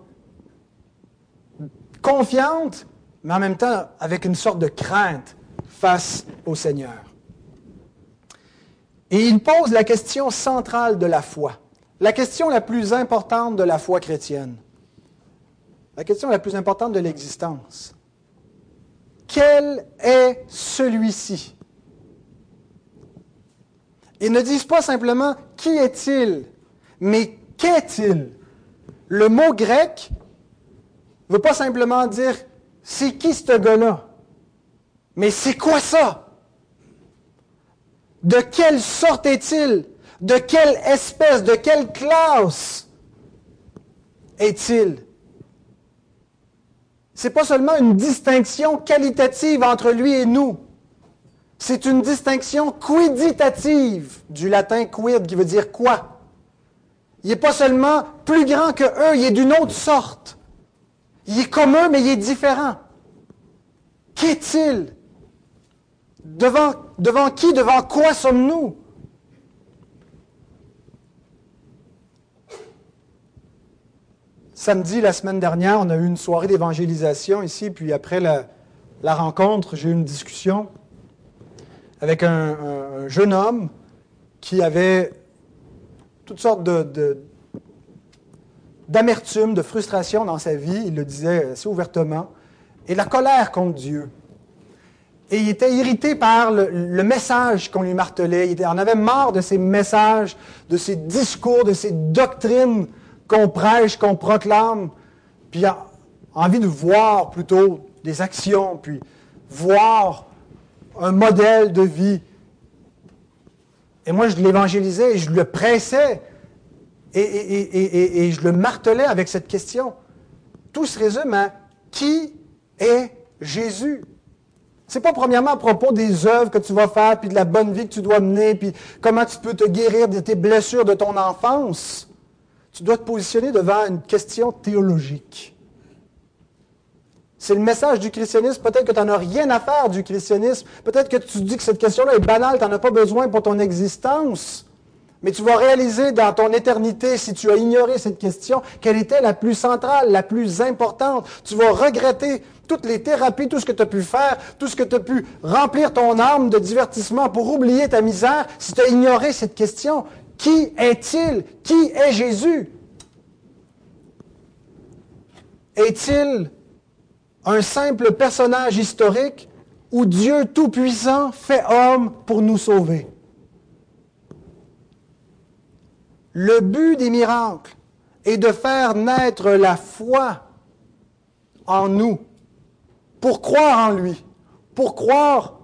confiante, mais en même temps avec une sorte de crainte face au Seigneur. Et il pose la question centrale de la foi, la question la plus importante de la foi chrétienne, la question la plus importante de l'existence. Quel est celui-ci? Ils ne disent pas simplement qui est-il, mais qu'est-il. Le mot grec ne veut pas simplement dire c'est qui ce gars-là, mais c'est quoi ça? De quelle sorte est-il? De quelle espèce, de quelle classe est-il? Ce n'est pas seulement une distinction qualitative entre lui et nous. C'est une distinction quiditative du latin quid qui veut dire quoi? Il n'est pas seulement plus grand que eux, il est d'une autre sorte. Il est comme eux, mais il est différent. Qu'est-il? Devant, devant qui, devant quoi sommes-nous? Samedi, la semaine dernière, on a eu une soirée d'évangélisation ici, puis après la, rencontre, j'ai eu une discussion avec un, jeune homme qui avait toutes sortes de d'amertume, de frustration dans sa vie, il le disait assez ouvertement, et la colère contre Dieu. Et il était irrité par le, message qu'on lui martelait. Il en avait marre de ces messages, de ces discours, de ces doctrines qu'on prêche, qu'on proclame. Puis a envie de voir plutôt des actions, puis voir un modèle de vie. Et moi, je l'évangélisais et je le pressais et, je le martelais avec cette question. Tout se résume à qui est Jésus? C'est pas premièrement à propos des œuvres que tu vas faire, puis de la bonne vie que tu dois mener, puis comment tu peux te guérir de tes blessures de ton enfance. Tu dois te positionner devant une question théologique. C'est le message du christianisme. Peut-être que tu n'en as rien à faire du christianisme. Peut-être que tu dis que cette question-là est banale, tu n'en as pas besoin pour ton existence. Mais tu vas réaliser dans ton éternité, si tu as ignoré cette question, quelle était la plus centrale, la plus importante. Tu vas regretter toutes les thérapies, tout ce que tu as pu faire, tout ce que tu as pu remplir ton âme de divertissement pour oublier ta misère, si tu as ignoré cette question. Qui est-il? Qui est Jésus? Est-il un simple personnage historique ou Dieu Tout-Puissant fait homme pour nous sauver? Le but des miracles est de faire naître la foi en nous, pour croire en lui, pour croire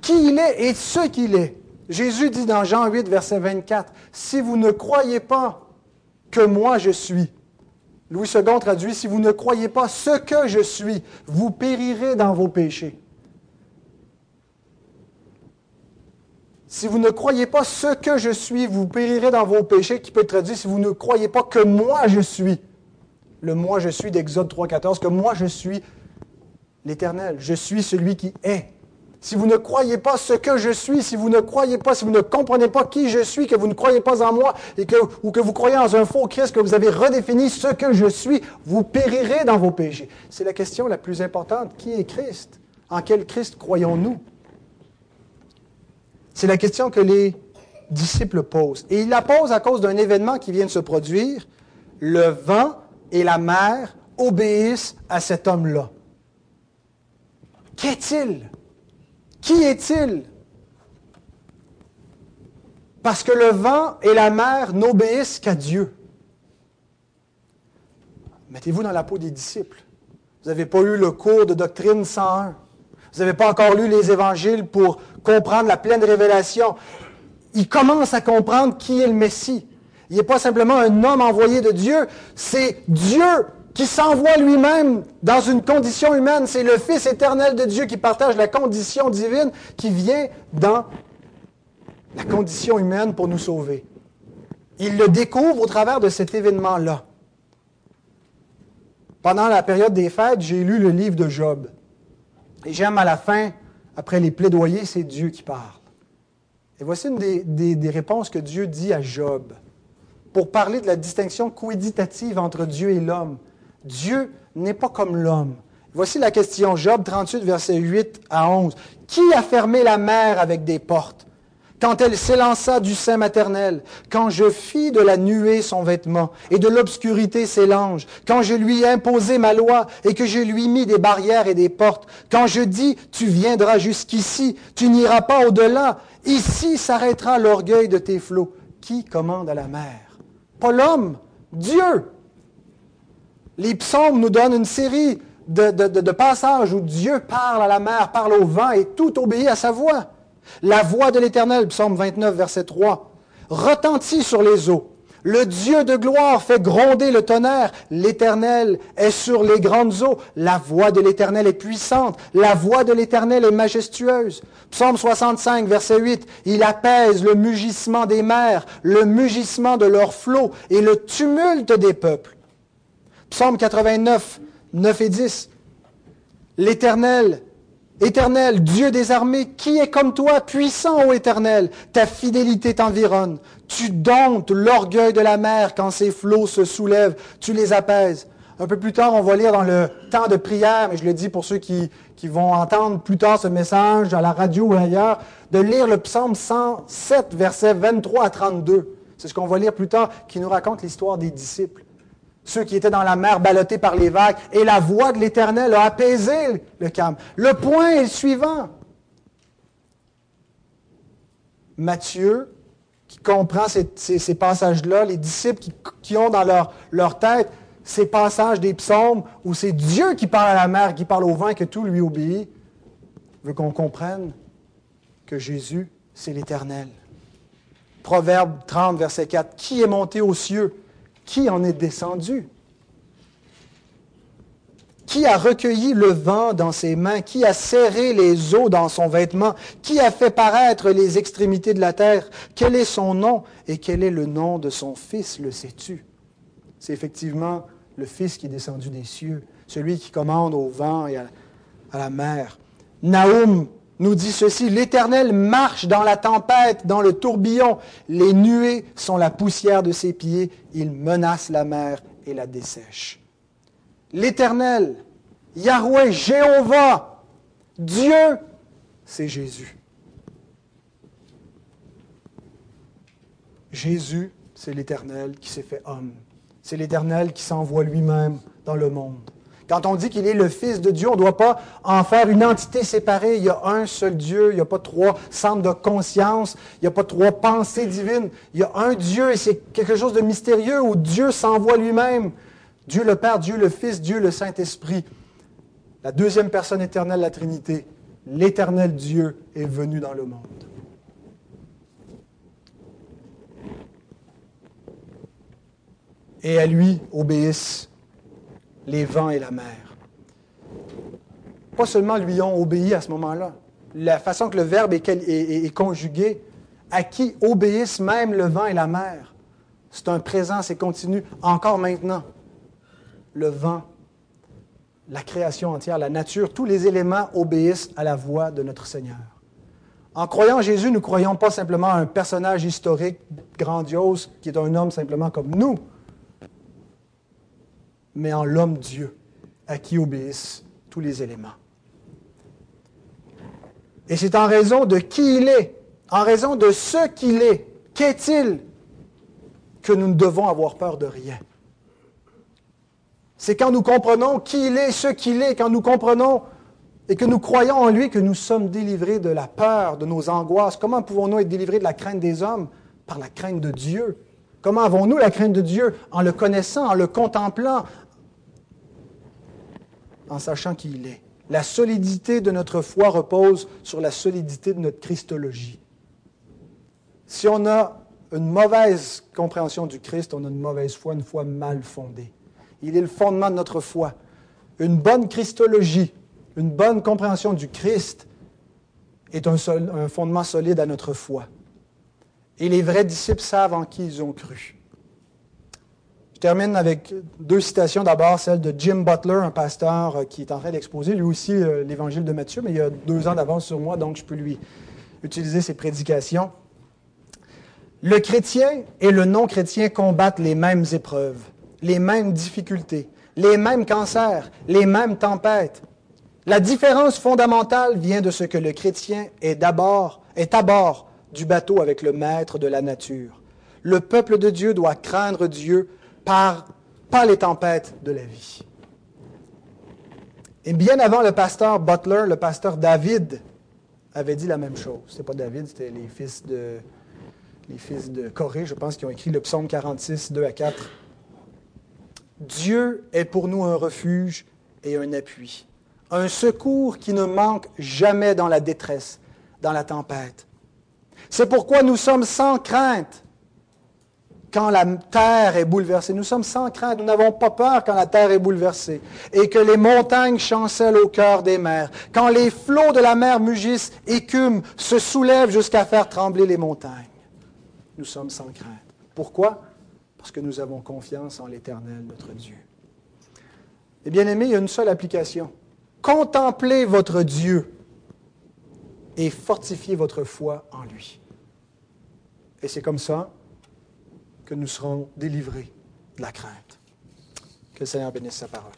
qui il est et ce qu'il est. Jésus dit dans Jean 8, verset 24, Si vous ne croyez pas que moi je suis, Louis II traduit, Si vous ne croyez pas ce que je suis, vous périrez dans vos péchés. Si vous ne croyez pas ce que je suis, vous périrez dans vos péchés, qui peut être traduit si vous ne croyez pas que moi je suis. Le moi je suis d'Exode 3.14, que moi je suis l'Éternel. Je suis celui qui est. Si vous ne croyez pas ce que je suis, si vous ne croyez pas, si vous ne comprenez pas qui je suis, que vous ne croyez pas en moi, ou que vous croyez en un faux Christ, que vous avez redéfini ce que je suis, vous périrez dans vos péchés. C'est la question la plus importante. Qui est Christ? En quel Christ croyons-nous? C'est la question que les disciples posent. Et ils la posent à cause d'un événement qui vient de se produire. Le vent et la mer obéissent à cet homme-là. Qu'est-il? Qui est-il? Parce que le vent et la mer n'obéissent qu'à Dieu. Mettez-vous dans la peau des disciples. Vous n'avez pas eu le cours de doctrine 101. Vous n'avez pas encore lu les évangiles pour comprendre la pleine révélation. Il commence à comprendre qui est le Messie. Il n'est pas simplement un homme envoyé de Dieu, c'est Dieu qui s'envoie lui-même dans une condition humaine. C'est le Fils éternel de Dieu qui partage la condition divine, qui vient dans la condition humaine pour nous sauver. Il le découvre au travers de cet événement-là. Pendant la période des fêtes, j'ai lu le livre de Job. Et j'aime à la fin, après les plaidoyers, c'est Dieu qui parle. Et voici une des, réponses que Dieu dit à Job. Pour parler de la distinction coéditative entre Dieu et l'homme, Dieu n'est pas comme l'homme. Voici la question, Job 38, versets 8 à 11. Qui a fermé la mer avec des portes? Quand elle s'élança du sein maternel, quand je fis de la nuée son vêtement et de l'obscurité ses langes, quand je lui ai imposé ma loi et que je lui mis des barrières et des portes, quand je dis tu viendras jusqu'ici, tu n'iras pas au-delà, ici s'arrêtera l'orgueil de tes flots. Qui commande à la mer? Pas l'homme, Dieu. Les psaumes nous donnent une série de, passages où Dieu parle à la mer, parle au vent et tout obéit à sa voix. La voix de l'Éternel, psaume 29, verset 3, retentit sur les eaux. Le Dieu de gloire fait gronder le tonnerre. L'Éternel est sur les grandes eaux. La voix de l'Éternel est puissante. La voix de l'Éternel est majestueuse. Psaume 65, verset 8. Il apaise le mugissement des mers, le mugissement de leurs flots et le tumulte des peuples. Psaume 89, 9 et 10. L'Éternel Éternel, Dieu des armées, qui est comme toi, puissant, ô Éternel? Ta fidélité t'environne. Tu domptes l'orgueil de la mer quand ses flots se soulèvent. Tu les apaises. Un peu plus tard, on va lire dans le temps de prière, mais je le dis pour ceux qui, qui vont entendre plus tard ce message à la radio ou ailleurs, de lire le psaume 107, versets 23 à 32. C'est ce qu'on va lire plus tard, qui nous raconte l'histoire des disciples ceux qui étaient dans la mer ballottés par les vagues, et la voix de l'Éternel a apaisé le calme. Le point est le suivant. Matthieu, qui comprend ces, passages-là, les disciples qui, ont dans leur, leur, tête ces passages des psaumes où c'est Dieu qui parle à la mer, qui parle au vent, et que tout lui obéit, veut qu'on comprenne que Jésus, c'est l'Éternel. Proverbe 30, verset 4. Qui est monté aux cieux qui en est descendu? Qui a recueilli le vent dans ses mains? Qui a serré les eaux dans son vêtement? Qui a fait paraître les extrémités de la terre? Quel est son nom et quel est le nom de son fils, le sais-tu? C'est effectivement le Fils qui est descendu des cieux, celui qui commande au vent et à, la mer. Naoum nous dit ceci, l'Éternel marche dans la tempête, dans le tourbillon, les nuées sont la poussière de ses pieds, il menace la mer et la dessèche. L'Éternel, Yahweh, Jéhovah, Dieu, c'est Jésus. Jésus, c'est l'Éternel qui s'est fait homme. C'est l'Éternel qui s'envoie lui-même dans le monde. Quand on dit qu'il est le Fils de Dieu, on ne doit pas en faire une entité séparée. Il y a un seul Dieu, il n'y a pas trois centres de conscience, il n'y a pas trois pensées divines. Il y a un Dieu et c'est quelque chose de mystérieux où Dieu s'envoie lui-même. Dieu le Père, Dieu le Fils, Dieu le Saint-Esprit. La deuxième personne éternelle, la Trinité, l'éternel Dieu est venu dans le monde. Et à lui obéissent les vents et la mer. Pas seulement lui ont obéi à ce moment-là. La façon que le verbe est, conjugué, à qui obéissent même le vent et la mer. C'est un présent, c'est continu, encore maintenant. Le vent, la création entière, la nature, tous les éléments obéissent à la voix de notre Seigneur. En croyant Jésus, nous ne croyons pas simplement à un personnage historique grandiose qui est un homme simplement comme nous mais en l'homme Dieu, à qui obéissent tous les éléments. Et c'est en raison de qui il est, en raison de ce qu'il est, qu'est-il, que nous ne devons avoir peur de rien. C'est quand nous comprenons qui il est, ce qu'il est, quand nous comprenons et que nous croyons en lui que nous sommes délivrés de la peur, de nos angoisses. Comment pouvons-nous être délivrés de la crainte des hommes? Par la crainte de Dieu. Comment avons-nous la crainte de Dieu? En le connaissant, en le contemplant, en sachant qui il est. La solidité de notre foi repose sur la solidité de notre Christologie. Si on a une mauvaise compréhension du Christ, on a une mauvaise foi, une foi mal fondée. Il est le fondement de notre foi. Une bonne Christologie, une bonne compréhension du Christ est un, fondement solide à notre foi. Et les vrais disciples savent en qui ils ont cru. Je termine avec deux citations. D'abord, celle de Jim Butler, un pasteur euh, qui est en train d'exposer lui aussi euh, l'évangile de Matthieu, mais il y a deux ans d'avance sur moi, donc je peux lui utiliser ses prédications. Le chrétien et le non-chrétien combattent les mêmes épreuves, les mêmes difficultés, les mêmes cancers, les mêmes tempêtes. La différence fondamentale vient de ce que le chrétien est d'abord, est à bord du bateau avec le maître de la nature. Le peuple de Dieu doit craindre Dieu par, les tempêtes de la vie. Et bien avant le pasteur Butler, le pasteur David avait dit la même chose. Ce pas David, c'était les fils de, les fils de Corée, je pense, qui ont écrit le psaume 46, 2 à 4. Dieu est pour nous un refuge et un appui, un secours qui ne manque jamais dans la détresse, dans la tempête. C'est pourquoi nous sommes sans crainte quand la terre est bouleversée. Nous sommes sans crainte, nous n'avons pas peur quand la terre est bouleversée et que les montagnes chancellent au cœur des mers, quand les flots de la mer mugissent, écument, se soulèvent jusqu'à faire trembler les montagnes. Nous sommes sans crainte. Pourquoi? Parce que nous avons confiance en l'Éternel, notre Dieu. Et bien aimé, il y a une seule application. Contemplez votre Dieu et fortifiez votre foi en lui. Et c'est comme ça que nous serons délivrés de la crainte. Que le Seigneur bénisse sa parole.